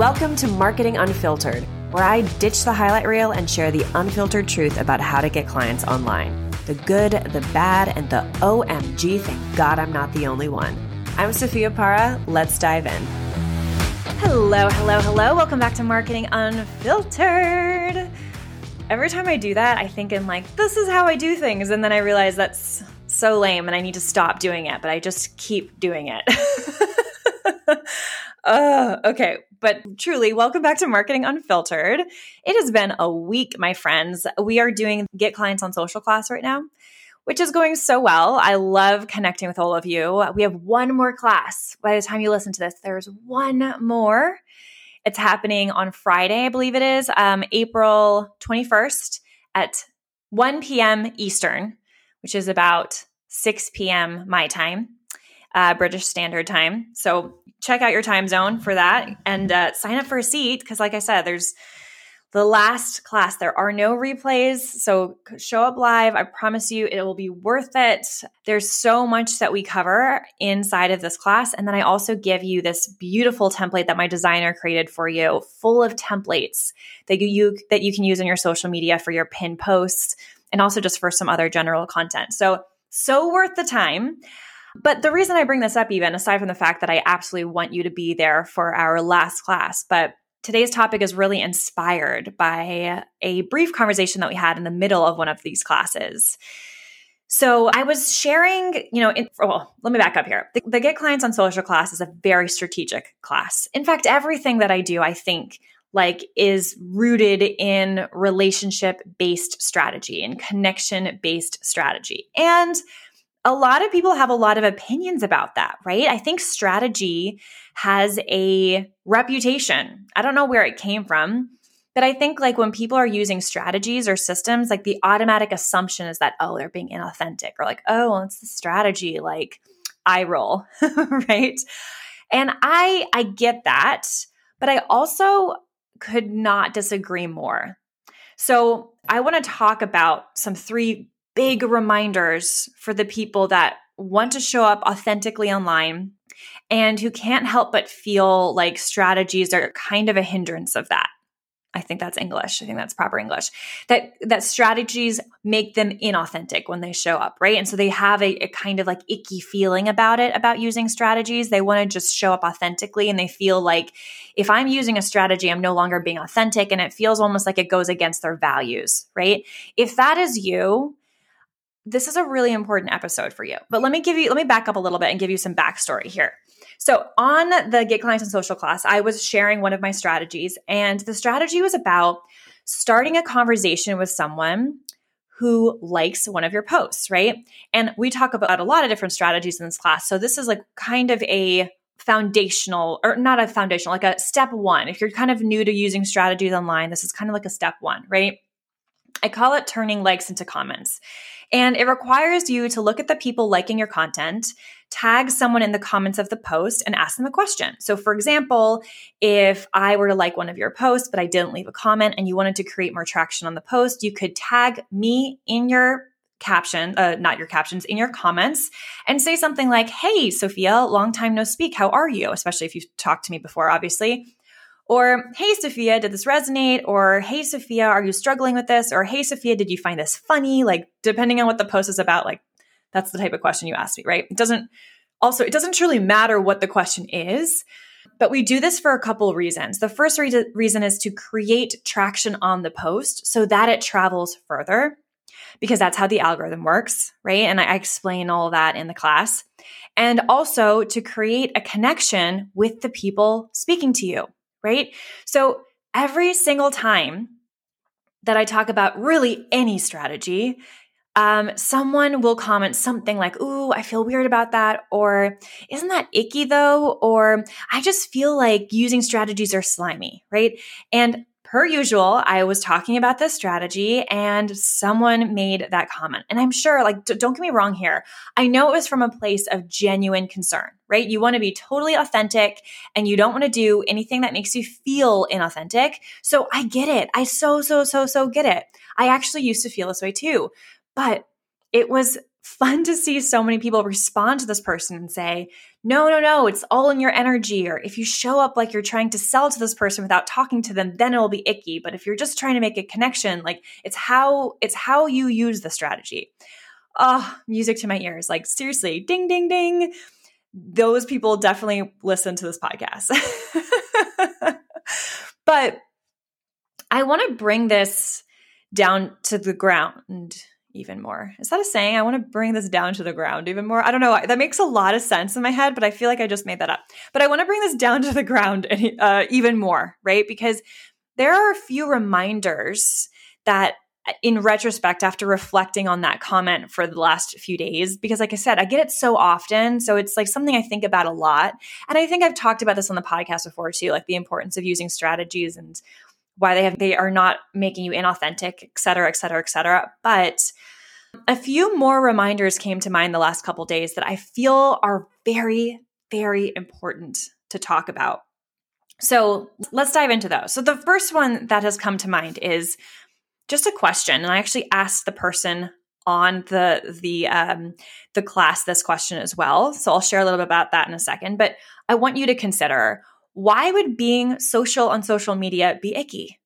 Welcome to Marketing Unfiltered, where I ditch the highlight reel and share the unfiltered truth about how to get clients online. The good, the bad, and the OMG, thank God I'm not the only one. I'm Sophia Para. Let's dive in. Hello, hello, hello. Welcome back to Marketing Unfiltered. Every time I do that, I think in like, this is how I do things. And then I realize that's so lame and I need to stop doing it, but I just keep doing it. uh, okay, but truly, welcome back to Marketing Unfiltered. It has been a week, my friends. We are doing Get Clients on Social class right now, which is going so well. I love connecting with all of you. We have one more class. By the time you listen to this, there's one more. It's happening on Friday, I believe it is, um, April 21st at 1 p.m. Eastern, which is about 6 p.m. my time uh, British Standard Time. So check out your time zone for that and uh, sign up for a seat because, like I said, there's the last class. There are no replays. So show up live. I promise you it will be worth it. There's so much that we cover inside of this class. And then I also give you this beautiful template that my designer created for you, full of templates that you that you can use on your social media for your pin posts and also just for some other general content. So so worth the time. But the reason I bring this up, even aside from the fact that I absolutely want you to be there for our last class, but today's topic is really inspired by a brief conversation that we had in the middle of one of these classes. So I was sharing, you know, in, oh, well, let me back up here. The, the Get Clients on Social class is a very strategic class. In fact, everything that I do, I think, like is rooted in relationship based strategy and connection based strategy. And a lot of people have a lot of opinions about that, right? I think strategy has a reputation. I don't know where it came from, but I think like when people are using strategies or systems, like the automatic assumption is that, oh, they're being inauthentic or like, oh, it's the strategy, like I roll, right? And I I get that, but I also could not disagree more. So I want to talk about some three big reminders for the people that want to show up authentically online and who can't help but feel like strategies are kind of a hindrance of that. I think that's English. I think that's proper English. That that strategies make them inauthentic when they show up, right? And so they have a, a kind of like icky feeling about it about using strategies. They want to just show up authentically and they feel like if I'm using a strategy, I'm no longer being authentic and it feels almost like it goes against their values, right? If that is you, this is a really important episode for you. But let me give you, let me back up a little bit and give you some backstory here. So, on the Get Clients and Social class, I was sharing one of my strategies, and the strategy was about starting a conversation with someone who likes one of your posts, right? And we talk about a lot of different strategies in this class. So, this is like kind of a foundational, or not a foundational, like a step one. If you're kind of new to using strategies online, this is kind of like a step one, right? I call it turning likes into comments. And it requires you to look at the people liking your content, tag someone in the comments of the post, and ask them a question. So, for example, if I were to like one of your posts, but I didn't leave a comment and you wanted to create more traction on the post, you could tag me in your caption, uh, not your captions, in your comments and say something like, Hey, Sophia, long time no speak. How are you? Especially if you've talked to me before, obviously. Or, hey, Sophia, did this resonate? Or, hey, Sophia, are you struggling with this? Or, hey, Sophia, did you find this funny? Like, depending on what the post is about, like, that's the type of question you ask me, right? It doesn't, also, it doesn't truly matter what the question is, but we do this for a couple of reasons. The first re- reason is to create traction on the post so that it travels further, because that's how the algorithm works, right? And I explain all that in the class. And also to create a connection with the people speaking to you right? So every single time that I talk about really any strategy, um, someone will comment something like, Ooh, I feel weird about that. Or, Isn't that icky though? Or, I just feel like using strategies are slimy, right? And per usual, I was talking about this strategy and someone made that comment. And I'm sure, like, d- don't get me wrong here. I know it was from a place of genuine concern, right? You want to be totally authentic and you don't want to do anything that makes you feel inauthentic. So I get it. I so, so, so, so get it. I actually used to feel this way too. But it was fun to see so many people respond to this person and say, no, no, no, it's all in your energy. Or if you show up like you're trying to sell to this person without talking to them, then it will be icky. But if you're just trying to make a connection, like it's how it's how you use the strategy. Oh, music to my ears. Like seriously, ding, ding, ding. Those people definitely listen to this podcast. but I want to bring this down to the ground even more. Is that a saying? I want to bring this down to the ground even more. I don't know. That makes a lot of sense in my head, but I feel like I just made that up. But I want to bring this down to the ground uh, even more, right? Because there are a few reminders that uh, in retrospect after reflecting on that comment for the last few days because like i said i get it so often so it's like something i think about a lot and i think i've talked about this on the podcast before too like the importance of using strategies and why they have they are not making you inauthentic, et cetera, et cetera, et cetera. But a few more reminders came to mind the last couple days that I feel are very, very important to talk about. So let's dive into those. So the first one that has come to mind is just a question, and I actually asked the person on the the um, the class this question as well. So I'll share a little bit about that in a second. But I want you to consider why would being social on social media be icky?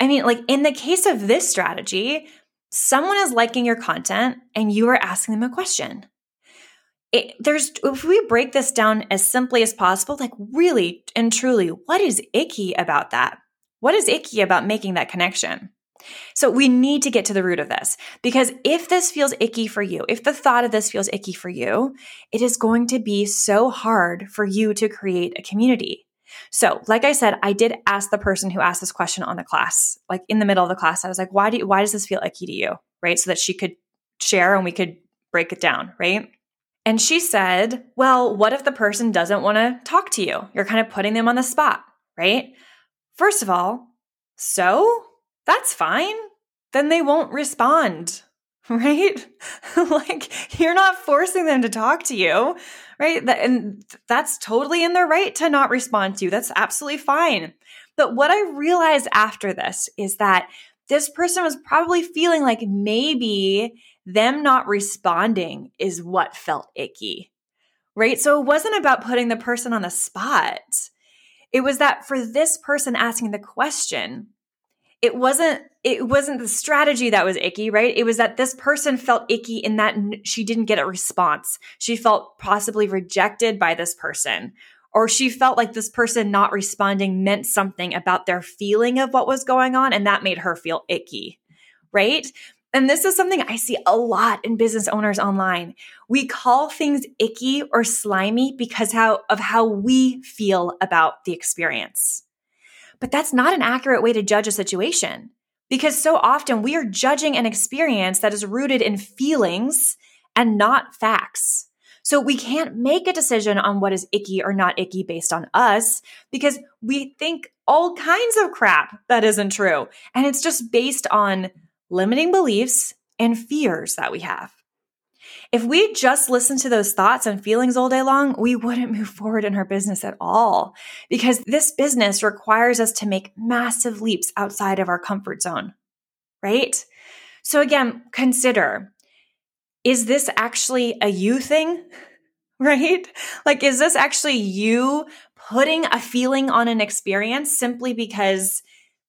I mean, like in the case of this strategy, someone is liking your content and you are asking them a question. It, there's if we break this down as simply as possible, like really and truly, what is icky about that? What is icky about making that connection? So we need to get to the root of this because if this feels icky for you, if the thought of this feels icky for you, it is going to be so hard for you to create a community. So, like I said, I did ask the person who asked this question on the class, like in the middle of the class, I was like, why do you, why does this feel icky to you? Right. So that she could share and we could break it down. Right. And she said, well, what if the person doesn't want to talk to you? You're kind of putting them on the spot. Right. First of all, so that's fine. Then they won't respond, right? like you're not forcing them to talk to you, right? And that's totally in their right to not respond to you. That's absolutely fine. But what I realized after this is that this person was probably feeling like maybe them not responding is what felt icky, right? So it wasn't about putting the person on the spot. It was that for this person asking the question, it wasn't it wasn't the strategy that was icky, right? It was that this person felt icky in that she didn't get a response. She felt possibly rejected by this person, or she felt like this person not responding meant something about their feeling of what was going on, and that made her feel icky, right? And this is something I see a lot in business owners online. We call things icky or slimy because how, of how we feel about the experience. But that's not an accurate way to judge a situation because so often we are judging an experience that is rooted in feelings and not facts. So we can't make a decision on what is icky or not icky based on us because we think all kinds of crap that isn't true. And it's just based on limiting beliefs and fears that we have. If we just listened to those thoughts and feelings all day long, we wouldn't move forward in our business at all because this business requires us to make massive leaps outside of our comfort zone, right? So, again, consider is this actually a you thing? Right? Like, is this actually you putting a feeling on an experience simply because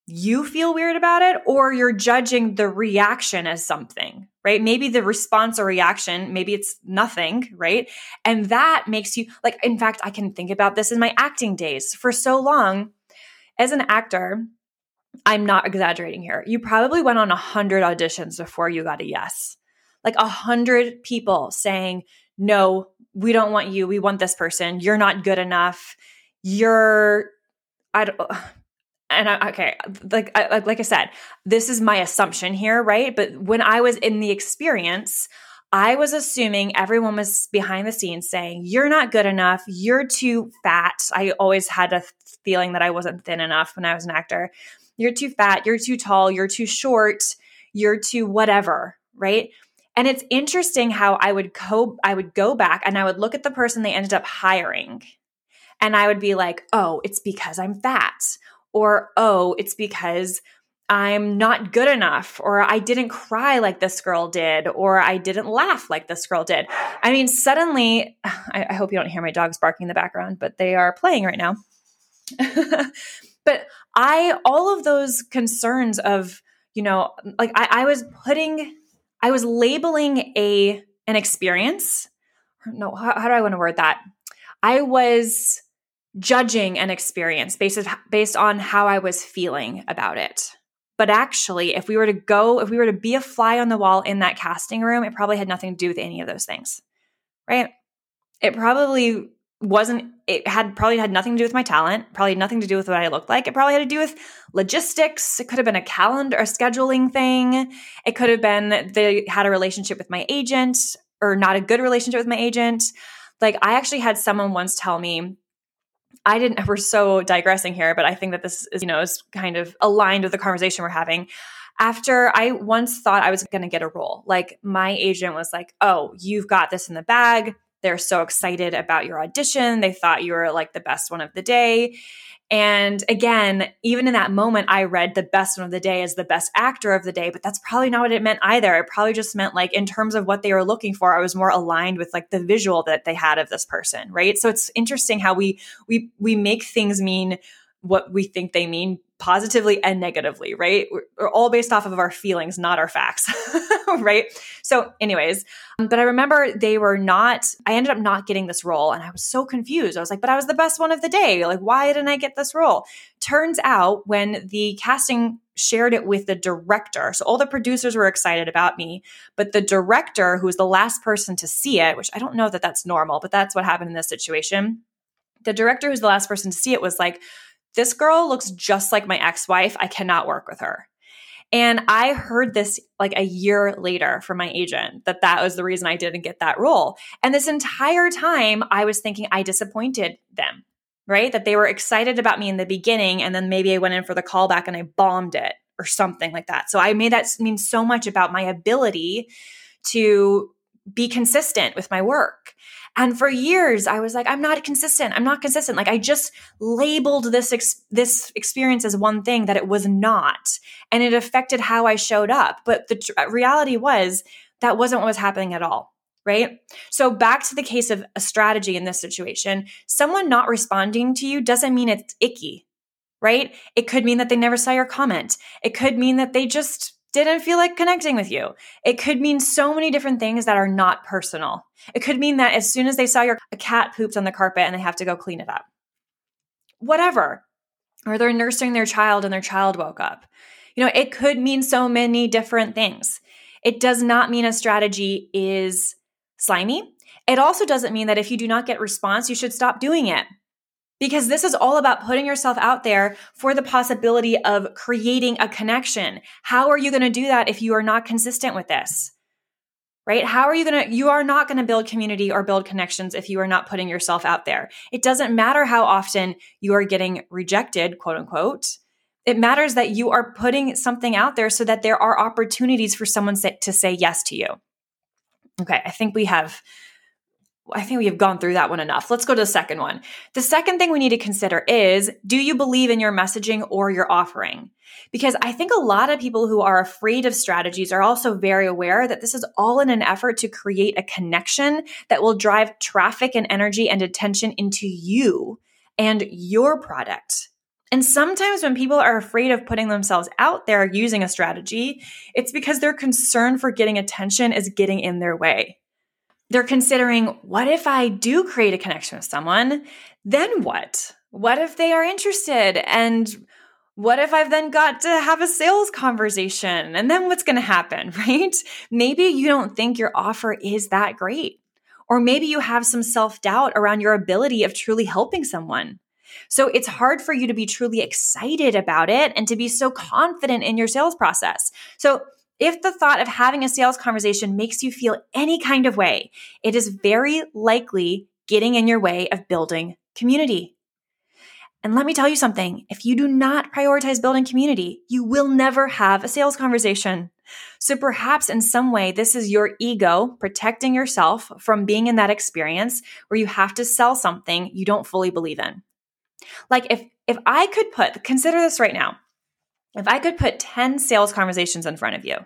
you feel weird about it or you're judging the reaction as something, right? Maybe the response or reaction, maybe it's nothing, right? And that makes you like, in fact, I can think about this in my acting days for so long. As an actor, I'm not exaggerating here. You probably went on a hundred auditions before you got a yes. Like a hundred people saying, no, we don't want you. We want this person. You're not good enough. You're, I don't, and I, okay, like I, like I said, this is my assumption here, right? But when I was in the experience, I was assuming everyone was behind the scenes saying, You're not good enough. You're too fat. I always had a feeling that I wasn't thin enough when I was an actor. You're too fat. You're too tall. You're too short. You're too whatever, right? And it's interesting how I would go, I would go back and I would look at the person they ended up hiring. And I would be like, oh, it's because I'm fat or, oh, it's because I'm not good enough, or I didn't cry like this girl did, or I didn't laugh like this girl did. I mean, suddenly, I, I hope you don't hear my dogs barking in the background, but they are playing right now. but I, all of those concerns of, you know, like I, I was putting, I was labeling a an experience. No, how, how do I want to word that? I was judging an experience based based on how I was feeling about it. But actually, if we were to go, if we were to be a fly on the wall in that casting room, it probably had nothing to do with any of those things. Right? It probably wasn't it had probably had nothing to do with my talent probably nothing to do with what i looked like it probably had to do with logistics it could have been a calendar a scheduling thing it could have been they had a relationship with my agent or not a good relationship with my agent like i actually had someone once tell me I didn't, we're so digressing here, but I think that this is, you know, is kind of aligned with the conversation we're having. After I once thought I was going to get a role, like my agent was like, oh, you've got this in the bag. They're so excited about your audition. They thought you were like the best one of the day. And again, even in that moment, I read the best one of the day as the best actor of the day, but that's probably not what it meant either. It probably just meant like in terms of what they were looking for, I was more aligned with like the visual that they had of this person, right? So it's interesting how we we we make things mean what we think they mean positively and negatively, right? We're, all based off of our feelings, not our facts, right? So, anyways, um, but I remember they were not, I ended up not getting this role and I was so confused. I was like, but I was the best one of the day. Like, why didn't I get this role? Turns out when the casting shared it with the director, so all the producers were excited about me, but the director, who was the last person to see it, which I don't know that that's normal, but that's what happened in this situation. The director, who's the last person to see it, was like, this girl looks just like my ex wife. I cannot work with her. And I heard this like a year later from my agent that that was the reason I didn't get that role. And this entire time, I was thinking I disappointed them, right? That they were excited about me in the beginning. And then maybe I went in for the callback and I bombed it or something like that. So I made that mean so much about my ability to be consistent with my work. And for years, I was like, I'm not consistent. I'm not consistent. Like I just labeled this ex- this experience as one thing that it was not, and it affected how I showed up. But the tr- uh, reality was that wasn't what was happening at all. Right. So back to the case of a strategy in this situation, someone not responding to you doesn't mean it's icky, right? It could mean that they never saw your comment. It could mean that they just didn't feel like connecting with you. It could mean so many different things that are not personal. It could mean that as soon as they saw your a cat pooped on the carpet and they have to go clean it up. Whatever. Or they're nursing their child and their child woke up. You know, it could mean so many different things. It does not mean a strategy is slimy. It also doesn't mean that if you do not get response, you should stop doing it because this is all about putting yourself out there for the possibility of creating a connection. How are you going to do that if you are not consistent with this? Right? How are you going to, you are not going to build community or build connections if you are not putting yourself out there. It doesn't matter how often you are getting rejected, quote unquote. It matters that you are putting something out there so that there are opportunities for someone to say yes to you. Okay, I think we have I think we have gone through that one enough. Let's go to the second one. The second thing we need to consider is do you believe in your messaging or your offering? Because I think a lot of people who are afraid of strategies are also very aware that this is all in an effort to create a connection that will drive traffic and energy and attention into you and your product. And sometimes when people are afraid of putting themselves out there using a strategy, it's because their concern for getting attention is getting in their way they're considering what if I do create a connection with someone? Then what? What if they are interested? And what if I've then got to have a sales conversation? And then what's going to happen, right? Maybe you don't think your offer is that great. Or maybe you have some self doubt around your ability of truly helping someone. So it's hard for you to be truly excited about it and to be so confident in your sales process. So if the thought of having a sales conversation makes you feel any kind of way, it is very likely getting in your way of building community. And let me tell you something if you do not prioritize building community, you will never have a sales conversation. So perhaps in some way, this is your ego protecting yourself from being in that experience where you have to sell something you don't fully believe in. Like if if I could put consider this right now. If I could put 10 sales conversations in front of you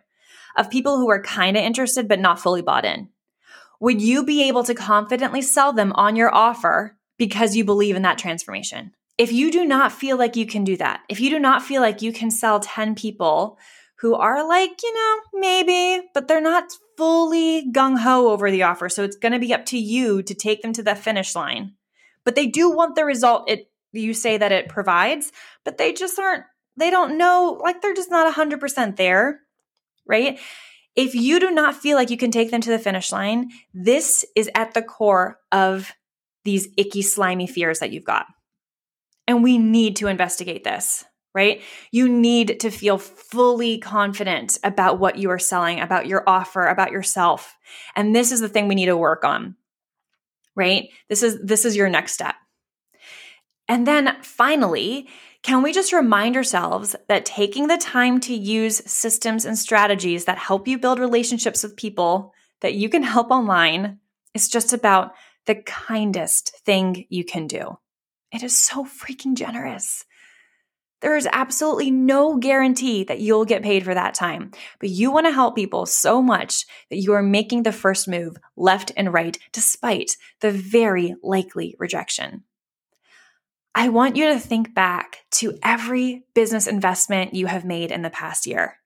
of people who are kind of interested but not fully bought in, would you be able to confidently sell them on your offer because you believe in that transformation? If you do not feel like you can do that, if you do not feel like you can sell 10 people who are like, you know, maybe, but they're not fully gung ho over the offer. So it's going to be up to you to take them to the finish line. But they do want the result it you say that it provides, but they just aren't they don't know like they're just not 100% there, right? If you do not feel like you can take them to the finish line, this is at the core of these icky slimy fears that you've got. And we need to investigate this right? You need to feel fully confident about what you are selling, about your offer, about yourself. And this is the thing we need to work on. Right? This is this is your next step. And then finally, can we just remind ourselves that taking the time to use systems and strategies that help you build relationships with people that you can help online is just about the kindest thing you can do. It is so freaking generous. There is absolutely no guarantee that you'll get paid for that time, but you want to help people so much that you are making the first move left and right despite the very likely rejection. I want you to think back to every business investment you have made in the past year.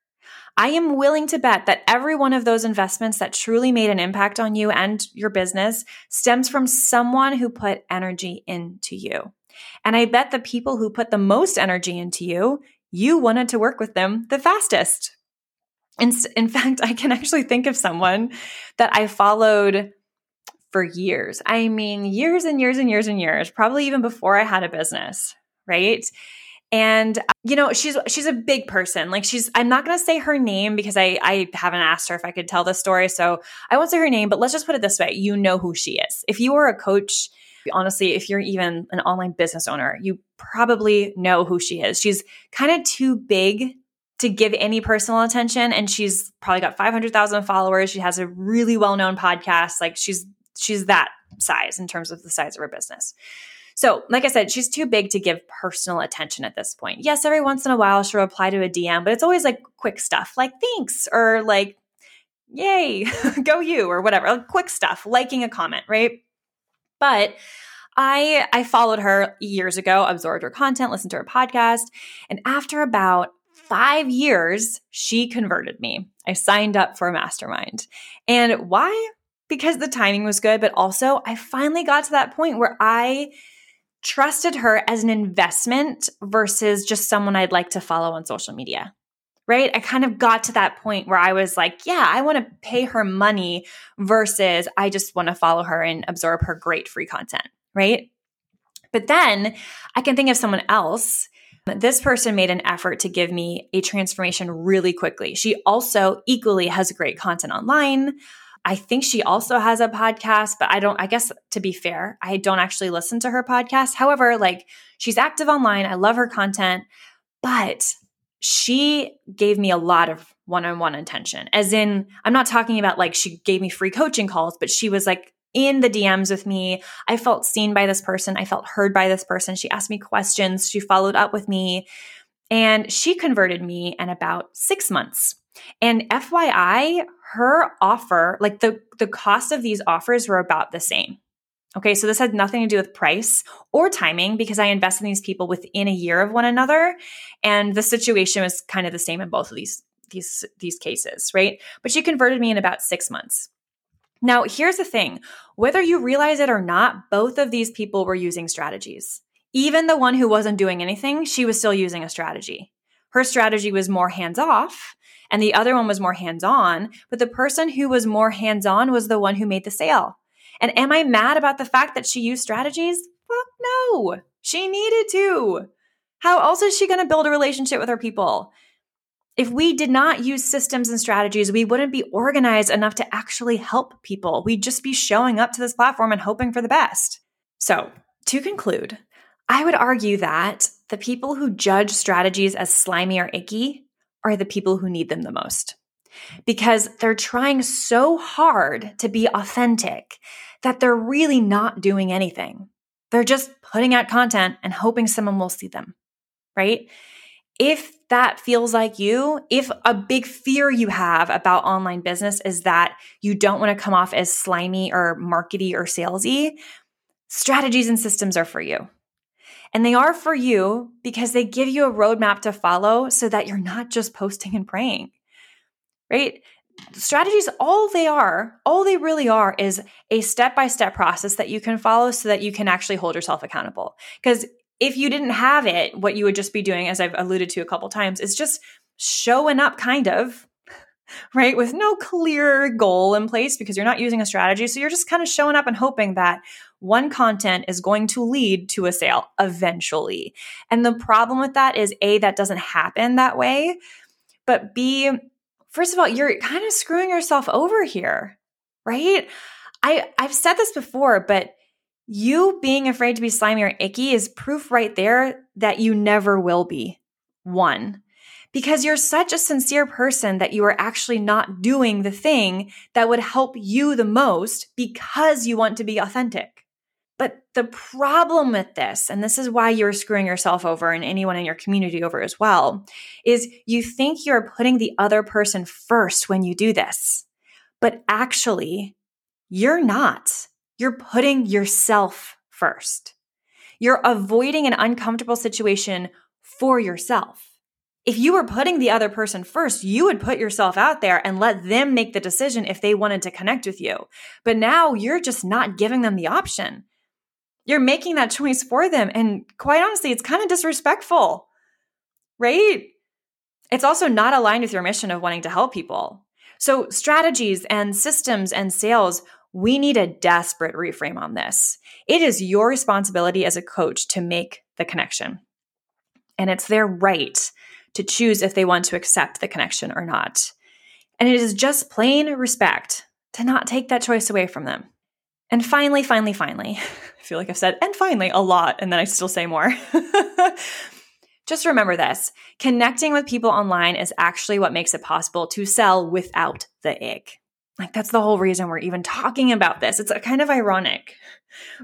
I am willing to bet that every one of those investments that truly made an impact on you and your business stems from someone who put energy into you. And I bet the people who put the most energy into you, you wanted to work with them the fastest. In, in fact, I can actually think of someone that I followed for years. I mean, years and years and years and years, probably even before I had a business, right? And uh, you know, she's she's a big person. Like she's I'm not going to say her name because I I haven't asked her if I could tell the story, so I won't say her name, but let's just put it this way. You know who she is. If you were a coach honestly, if you're even an online business owner, you probably know who she is. She's kind of too big to give any personal attention and she's probably got 500,000 followers. She has a really well-known podcast. Like she's she's that size in terms of the size of her business. So, like I said, she's too big to give personal attention at this point. Yes, every once in a while she'll reply to a DM, but it's always like quick stuff like thanks or like yay, go you or whatever, like quick stuff, liking a comment, right? But I I followed her years ago, absorbed her content, listened to her podcast, and after about 5 years, she converted me. I signed up for a mastermind. And why? Because the timing was good, but also I finally got to that point where I trusted her as an investment versus just someone I'd like to follow on social media right? I kind of got to that point where I was like, yeah, I want to pay her money versus I just want to follow her and absorb her great free content, right? But then I can think of someone else. This person made an effort to give me a transformation really quickly. She also equally has great content online. I think she also has a podcast, but I don't, I guess to be fair, I don't actually listen to her podcast. However, like she's active online. I love her content, but she gave me a lot of one-on-one attention as in i'm not talking about like she gave me free coaching calls but she was like in the dms with me. I felt seen by this person. I felt heard by this person. She asked me questions. She followed up with me. And she converted me in about six months and fyi her offer like the the cost of these offers were about the same Okay, so this had nothing to do with price or timing because I invest in these people within a year of one another, and the situation was kind of the same in both of these these these cases, right? But she converted me in about six months. Now, here's the thing: whether you realize it or not, both of these people were using strategies. Even the one who wasn't doing anything, she was still using a strategy. Her strategy was more hands off, and the other one was more hands on. But the person who was more hands on was the one who made the sale. And am I mad about the fact that she used strategies? Fuck no. She needed to. How else is she going to build a relationship with her people? If we did not use systems and strategies, we wouldn't be organized enough to actually help people. We'd just be showing up to this platform and hoping for the best. So, to conclude, I would argue that the people who judge strategies as slimy or icky are the people who need them the most because they're trying so hard to be authentic that they're really not doing anything. They're just putting out content and hoping someone will see them, right? if that feels like you, if a big fear you have about online business is that you don't want to come off as slimy or markety or salesy, strategies and systems are for you. And they are for you because they give you a roadmap to follow so that you're not just posting and praying, right? Strategies, all they are, all they really are is a step by step process that you can follow so that you can actually hold yourself accountable. Because if you didn't have it, what you would just be doing, as I've alluded to a couple times, is just showing up kind of, right? With no clear goal in place because you're not using a strategy. So you're just kind of showing up and hoping that one content is going to lead to a sale eventually. And the problem with that is A, that doesn't happen that way. But B, first of all, you're kind of screwing yourself over here, right? I, I've said this before, but you being afraid to be slimy or icky is proof right there that you never will be. One, because you're such a sincere person that you are actually not doing the thing that would help you the most because you want to be authentic. But the problem with this, and this is why you're screwing yourself over and anyone in your community over as well, is you think you're putting the other person first when you do this. But actually, you're not. You're putting yourself first. You're avoiding an uncomfortable situation for yourself. If you were putting the other person first, you would put yourself out there and let them make the decision if they wanted to connect with you. But now you're just not giving them the option. You're making that choice for them. And quite honestly, it's kind of disrespectful, right? It's also not aligned with your mission of wanting to help people. So, strategies and systems and sales we need a desperate reframe on this. It is your responsibility as a coach to make the connection. And it's their right to choose if they want to accept the connection or not. And it is just plain respect to not take that choice away from them. And finally, finally, finally, I feel like I've said and finally a lot, and then I still say more. just remember this connecting with people online is actually what makes it possible to sell without the ick. Like, that's the whole reason we're even talking about this. It's uh, kind of ironic,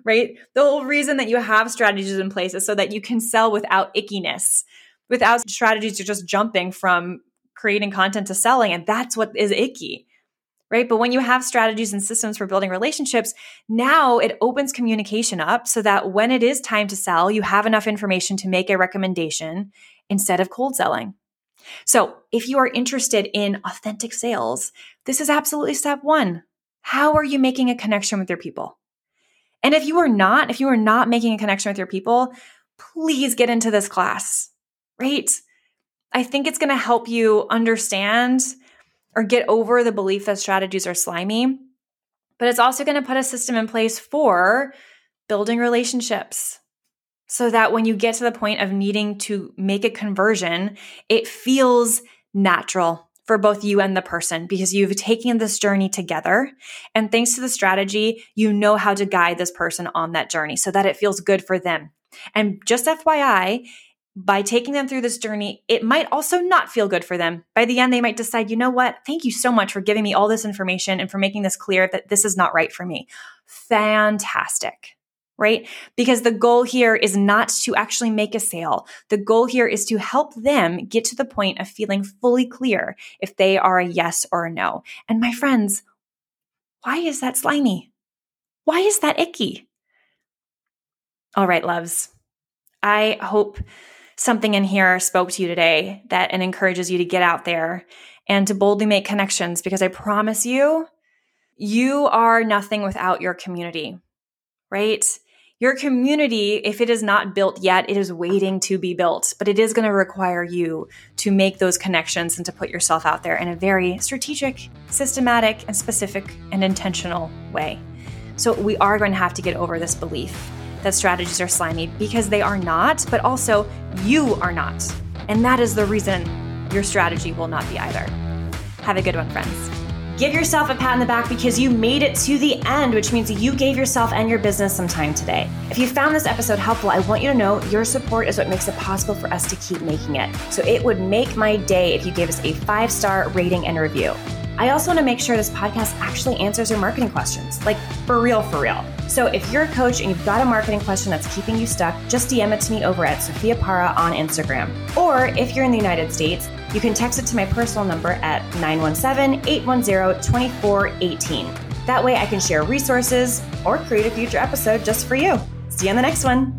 right? The whole reason that you have strategies in place is so that you can sell without ickiness, without strategies to just jumping from creating content to selling. And that's what is icky, right? But when you have strategies and systems for building relationships, now it opens communication up so that when it is time to sell, you have enough information to make a recommendation instead of cold selling. So, if you are interested in authentic sales, this is absolutely step one. How are you making a connection with your people? And if you are not, if you are not making a connection with your people, please get into this class, right? I think it's going to help you understand or get over the belief that strategies are slimy, but it's also going to put a system in place for building relationships, so that when you get to the point of needing to make a conversion, it feels natural for both you and the person because you've taken this journey together. And thanks to the strategy, you know how to guide this person on that journey so that it feels good for them. And just FYI, by taking them through this journey, it might also not feel good for them. By the end, they might decide, you know what? Thank you so much for giving me all this information and for making this clear that this is not right for me. Fantastic right? Because the goal here is not to actually make a sale. The goal here is to help them get to the point of feeling fully clear if they are a yes or a no. And my friends, why is that slimy? Why is that icky? All right, loves. I hope something in here spoke to you today that and encourages you to get out there and to boldly make connections because I promise you, you are nothing without your community, right? Your community, if it is not built yet, it is waiting to be built, but it is going to require you to make those connections and to put yourself out there in a very strategic, systematic, and specific and intentional way. So we are going to have to get over this belief that strategies are slimy because they are not, but also you are not. And that is the reason your strategy will not be either. Have a good one, friends. Give yourself a pat on the back because you made it to the end, which means you gave yourself and your business some time today. If you found this episode helpful, I want you to know your support is what makes it possible for us to keep making it. So it would make my day if you gave us a five star rating and review. I also want to make sure this podcast actually answers your marketing questions, like for real, for real. So if you're a coach and you've got a marketing question that's keeping you stuck, just DM it to me over at Sophia Para on Instagram. Or if you're in the United States, you can text it to my personal number at 917 810 2418. That way I can share resources or create a future episode just for you. See you on the next one.